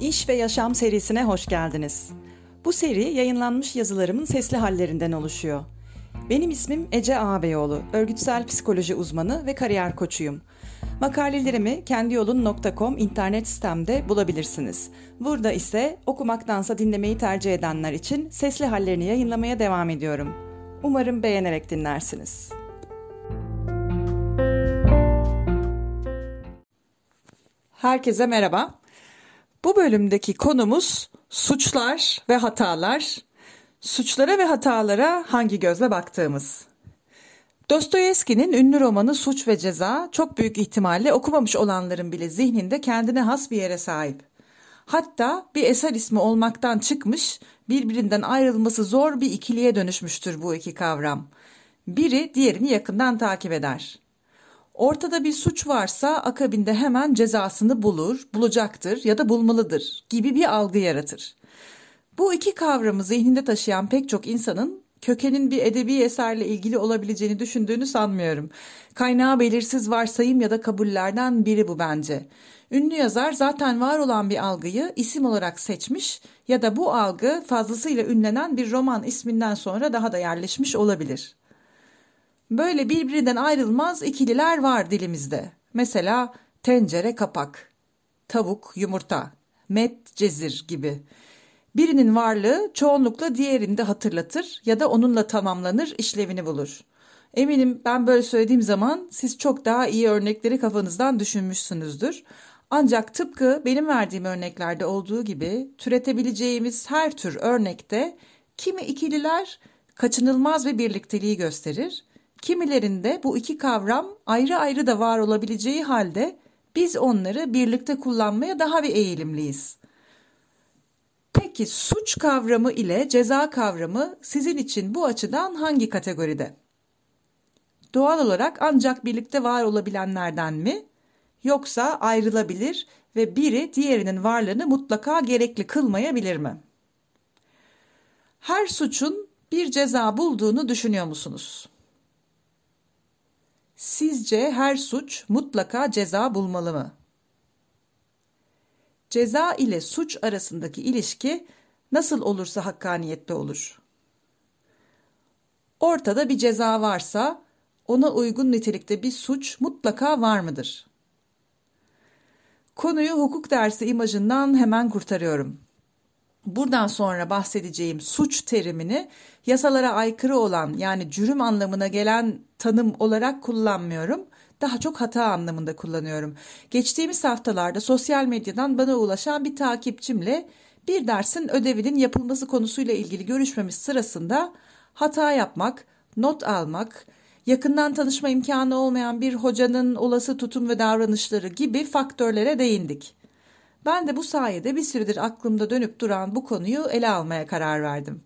İş ve Yaşam serisine hoş geldiniz. Bu seri yayınlanmış yazılarımın sesli hallerinden oluşuyor. Benim ismim Ece Ağabeyoğlu, örgütsel psikoloji uzmanı ve kariyer koçuyum. Makalelerimi kendiyolun.com internet sitemde bulabilirsiniz. Burada ise okumaktansa dinlemeyi tercih edenler için sesli hallerini yayınlamaya devam ediyorum. Umarım beğenerek dinlersiniz. Herkese merhaba. Bu bölümdeki konumuz suçlar ve hatalar. Suçlara ve hatalara hangi gözle baktığımız. Dostoyevski'nin ünlü romanı Suç ve Ceza çok büyük ihtimalle okumamış olanların bile zihninde kendine has bir yere sahip. Hatta bir eser ismi olmaktan çıkmış, birbirinden ayrılması zor bir ikiliye dönüşmüştür bu iki kavram. Biri diğerini yakından takip eder. Ortada bir suç varsa akabinde hemen cezasını bulur, bulacaktır ya da bulmalıdır gibi bir algı yaratır. Bu iki kavramı zihninde taşıyan pek çok insanın kökenin bir edebi eserle ilgili olabileceğini düşündüğünü sanmıyorum. Kaynağı belirsiz varsayım ya da kabullerden biri bu bence. Ünlü yazar zaten var olan bir algıyı isim olarak seçmiş ya da bu algı fazlasıyla ünlenen bir roman isminden sonra daha da yerleşmiş olabilir. Böyle birbirinden ayrılmaz ikililer var dilimizde. Mesela tencere kapak, tavuk yumurta, met cezir gibi. Birinin varlığı çoğunlukla diğerini de hatırlatır ya da onunla tamamlanır, işlevini bulur. Eminim ben böyle söylediğim zaman siz çok daha iyi örnekleri kafanızdan düşünmüşsünüzdür. Ancak tıpkı benim verdiğim örneklerde olduğu gibi türetebileceğimiz her tür örnekte kimi ikililer kaçınılmaz bir birlikteliği gösterir, kimilerinde bu iki kavram ayrı ayrı da var olabileceği halde biz onları birlikte kullanmaya daha bir eğilimliyiz. Peki suç kavramı ile ceza kavramı sizin için bu açıdan hangi kategoride? Doğal olarak ancak birlikte var olabilenlerden mi? Yoksa ayrılabilir ve biri diğerinin varlığını mutlaka gerekli kılmayabilir mi? Her suçun bir ceza bulduğunu düşünüyor musunuz? Sizce her suç mutlaka ceza bulmalı mı? Ceza ile suç arasındaki ilişki nasıl olursa hakkaniyette olur. Ortada bir ceza varsa ona uygun nitelikte bir suç mutlaka var mıdır? Konuyu hukuk dersi imajından hemen kurtarıyorum. Buradan sonra bahsedeceğim suç terimini yasalara aykırı olan yani cürüm anlamına gelen tanım olarak kullanmıyorum. Daha çok hata anlamında kullanıyorum. Geçtiğimiz haftalarda sosyal medyadan bana ulaşan bir takipçimle bir dersin ödevinin yapılması konusuyla ilgili görüşmemiz sırasında hata yapmak, not almak, yakından tanışma imkanı olmayan bir hocanın olası tutum ve davranışları gibi faktörlere değindik. Ben de bu sayede bir süredir aklımda dönüp duran bu konuyu ele almaya karar verdim.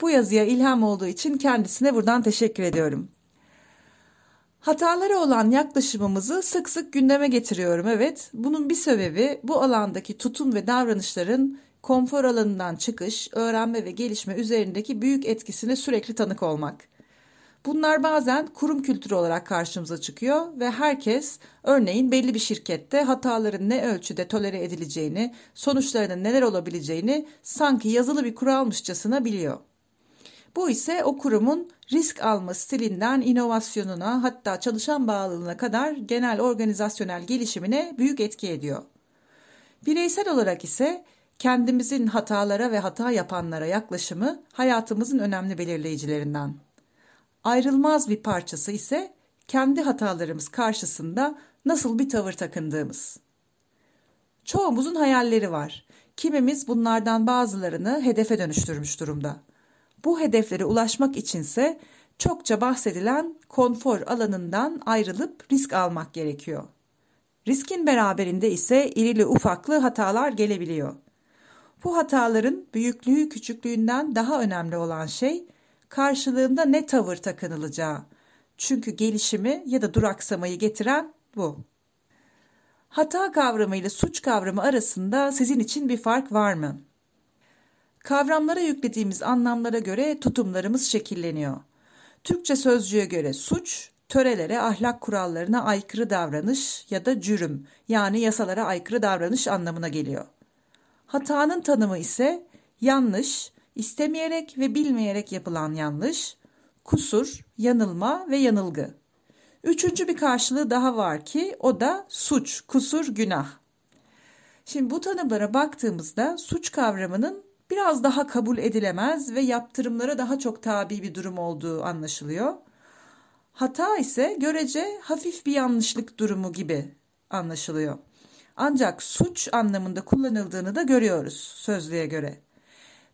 Bu yazıya ilham olduğu için kendisine buradan teşekkür ediyorum. Hatalara olan yaklaşımımızı sık sık gündeme getiriyorum evet. Bunun bir sebebi bu alandaki tutum ve davranışların konfor alanından çıkış, öğrenme ve gelişme üzerindeki büyük etkisine sürekli tanık olmak. Bunlar bazen kurum kültürü olarak karşımıza çıkıyor ve herkes örneğin belli bir şirkette hataların ne ölçüde tolere edileceğini, sonuçlarının neler olabileceğini sanki yazılı bir kuralmışçasına biliyor. Bu ise o kurumun risk alma stilinden inovasyonuna hatta çalışan bağlılığına kadar genel organizasyonel gelişimine büyük etki ediyor. Bireysel olarak ise kendimizin hatalara ve hata yapanlara yaklaşımı hayatımızın önemli belirleyicilerinden. Ayrılmaz bir parçası ise kendi hatalarımız karşısında nasıl bir tavır takındığımız. Çoğumuzun hayalleri var. Kimimiz bunlardan bazılarını hedefe dönüştürmüş durumda. Bu hedeflere ulaşmak içinse çokça bahsedilen konfor alanından ayrılıp risk almak gerekiyor. Riskin beraberinde ise irili ufaklı hatalar gelebiliyor. Bu hataların büyüklüğü küçüklüğünden daha önemli olan şey karşılığında ne tavır takınılacağı. Çünkü gelişimi ya da duraksamayı getiren bu. Hata kavramı ile suç kavramı arasında sizin için bir fark var mı? Kavramlara yüklediğimiz anlamlara göre tutumlarımız şekilleniyor. Türkçe sözcüğe göre suç, törelere, ahlak kurallarına aykırı davranış ya da cürüm yani yasalara aykırı davranış anlamına geliyor. Hatanın tanımı ise yanlış, istemeyerek ve bilmeyerek yapılan yanlış, kusur, yanılma ve yanılgı. Üçüncü bir karşılığı daha var ki o da suç, kusur, günah. Şimdi bu tanımlara baktığımızda suç kavramının biraz daha kabul edilemez ve yaptırımlara daha çok tabi bir durum olduğu anlaşılıyor. Hata ise görece hafif bir yanlışlık durumu gibi anlaşılıyor. Ancak suç anlamında kullanıldığını da görüyoruz sözlüğe göre.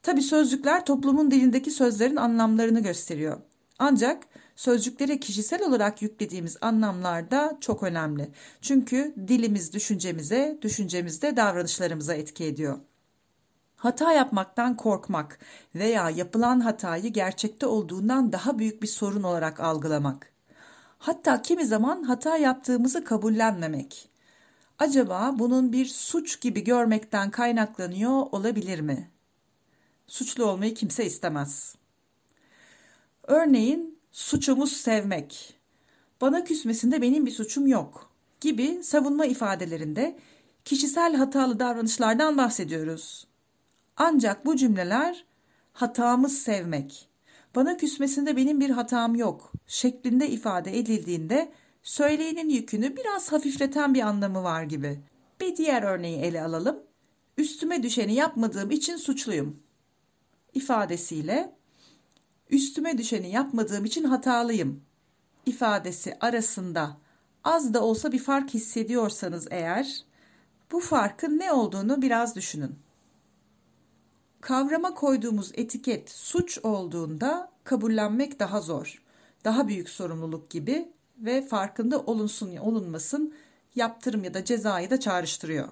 Tabi sözcükler toplumun dilindeki sözlerin anlamlarını gösteriyor. Ancak sözcüklere kişisel olarak yüklediğimiz anlamlar da çok önemli. Çünkü dilimiz düşüncemize, düşüncemiz de davranışlarımıza etki ediyor. Hata yapmaktan korkmak veya yapılan hatayı gerçekte olduğundan daha büyük bir sorun olarak algılamak. Hatta kimi zaman hata yaptığımızı kabullenmemek. Acaba bunun bir suç gibi görmekten kaynaklanıyor olabilir mi? Suçlu olmayı kimse istemez. Örneğin suçumuz sevmek. Bana küsmesinde benim bir suçum yok gibi savunma ifadelerinde kişisel hatalı davranışlardan bahsediyoruz. Ancak bu cümleler hatamız sevmek, bana küsmesinde benim bir hatam yok şeklinde ifade edildiğinde söyleyenin yükünü biraz hafifleten bir anlamı var gibi. Bir diğer örneği ele alalım. Üstüme düşeni yapmadığım için suçluyum ifadesiyle üstüme düşeni yapmadığım için hatalıyım ifadesi arasında az da olsa bir fark hissediyorsanız eğer bu farkın ne olduğunu biraz düşünün. Kavrama koyduğumuz etiket suç olduğunda kabullenmek daha zor. Daha büyük sorumluluk gibi ve farkında olunsun olunmasın yaptırım ya da cezayı da çağrıştırıyor.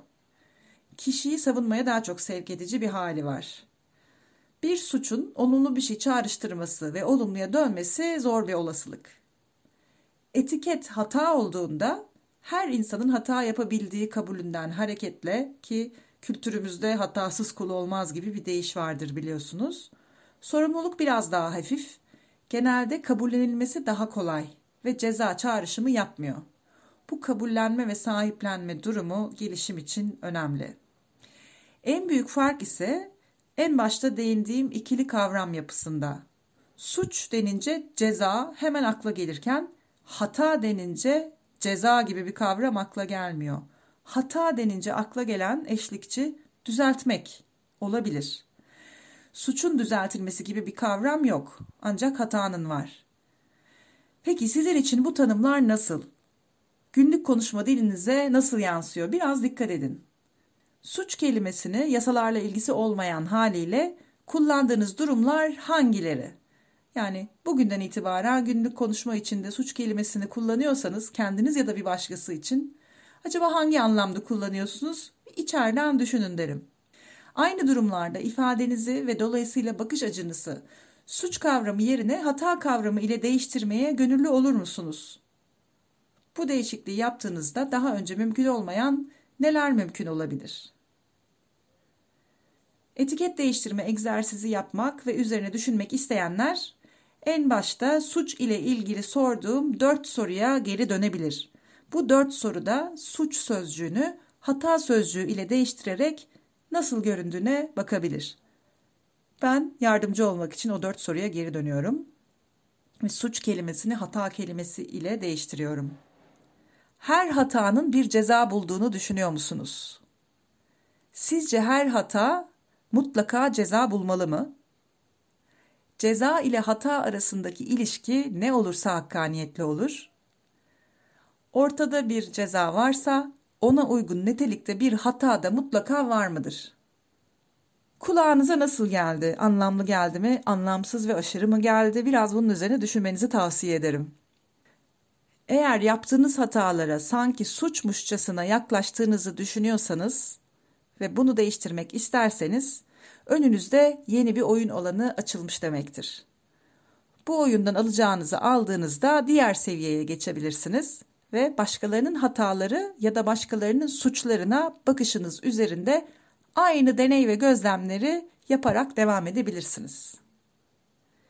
Kişiyi savunmaya daha çok sevk edici bir hali var. Bir suçun olumlu bir şey çağrıştırması ve olumluya dönmesi zor bir olasılık. Etiket hata olduğunda her insanın hata yapabildiği kabulünden hareketle ki kültürümüzde hatasız kul olmaz gibi bir deyiş vardır biliyorsunuz. Sorumluluk biraz daha hafif, genelde kabullenilmesi daha kolay ve ceza çağrışımı yapmıyor. Bu kabullenme ve sahiplenme durumu gelişim için önemli. En büyük fark ise en başta değindiğim ikili kavram yapısında. Suç denince ceza hemen akla gelirken hata denince ceza gibi bir kavram akla gelmiyor. Hata denince akla gelen eşlikçi düzeltmek olabilir. Suçun düzeltilmesi gibi bir kavram yok ancak hatanın var. Peki sizin için bu tanımlar nasıl? Günlük konuşma dilinize nasıl yansıyor? Biraz dikkat edin. Suç kelimesini yasalarla ilgisi olmayan haliyle kullandığınız durumlar hangileri? Yani bugünden itibaren günlük konuşma içinde suç kelimesini kullanıyorsanız kendiniz ya da bir başkası için acaba hangi anlamda kullanıyorsunuz? İçeriden düşünün derim. Aynı durumlarda ifadenizi ve dolayısıyla bakış açınızı suç kavramı yerine hata kavramı ile değiştirmeye gönüllü olur musunuz? Bu değişikliği yaptığınızda daha önce mümkün olmayan neler mümkün olabilir? Etiket değiştirme egzersizi yapmak ve üzerine düşünmek isteyenler en başta suç ile ilgili sorduğum dört soruya geri dönebilir. Bu dört soruda suç sözcüğünü hata sözcüğü ile değiştirerek nasıl göründüğüne bakabilir. Ben yardımcı olmak için o dört soruya geri dönüyorum ve suç kelimesini hata kelimesi ile değiştiriyorum. Her hatanın bir ceza bulduğunu düşünüyor musunuz? Sizce her hata mutlaka ceza bulmalı mı? Ceza ile hata arasındaki ilişki ne olursa hakkaniyetli olur. Ortada bir ceza varsa ona uygun nitelikte bir hata da mutlaka var mıdır? Kulağınıza nasıl geldi? Anlamlı geldi mi? Anlamsız ve aşırı mı geldi? Biraz bunun üzerine düşünmenizi tavsiye ederim. Eğer yaptığınız hatalara sanki suçmuşçasına yaklaştığınızı düşünüyorsanız ve bunu değiştirmek isterseniz önünüzde yeni bir oyun alanı açılmış demektir. Bu oyundan alacağınızı aldığınızda diğer seviyeye geçebilirsiniz ve başkalarının hataları ya da başkalarının suçlarına bakışınız üzerinde aynı deney ve gözlemleri yaparak devam edebilirsiniz.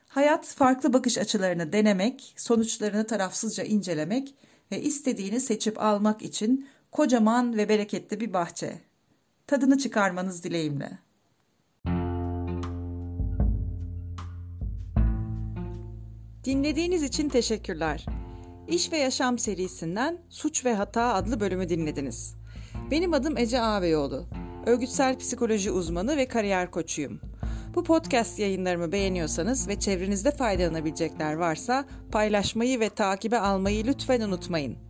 Hayat farklı bakış açılarını denemek, sonuçlarını tarafsızca incelemek ve istediğini seçip almak için kocaman ve bereketli bir bahçe. Tadını çıkarmanız dileğimle. Dinlediğiniz için teşekkürler. İş ve Yaşam serisinden Suç ve Hata adlı bölümü dinlediniz. Benim adım Ece Ağabeyoğlu. Örgütsel psikoloji uzmanı ve kariyer koçuyum. Bu podcast yayınlarımı beğeniyorsanız ve çevrenizde faydalanabilecekler varsa paylaşmayı ve takibe almayı lütfen unutmayın.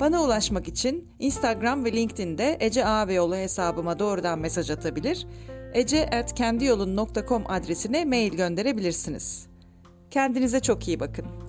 Bana ulaşmak için Instagram ve LinkedIn'de Ece Ağabeyoğlu hesabıma doğrudan mesaj atabilir, ece.kendiyolun.com adresine mail gönderebilirsiniz. Kendinize çok iyi bakın.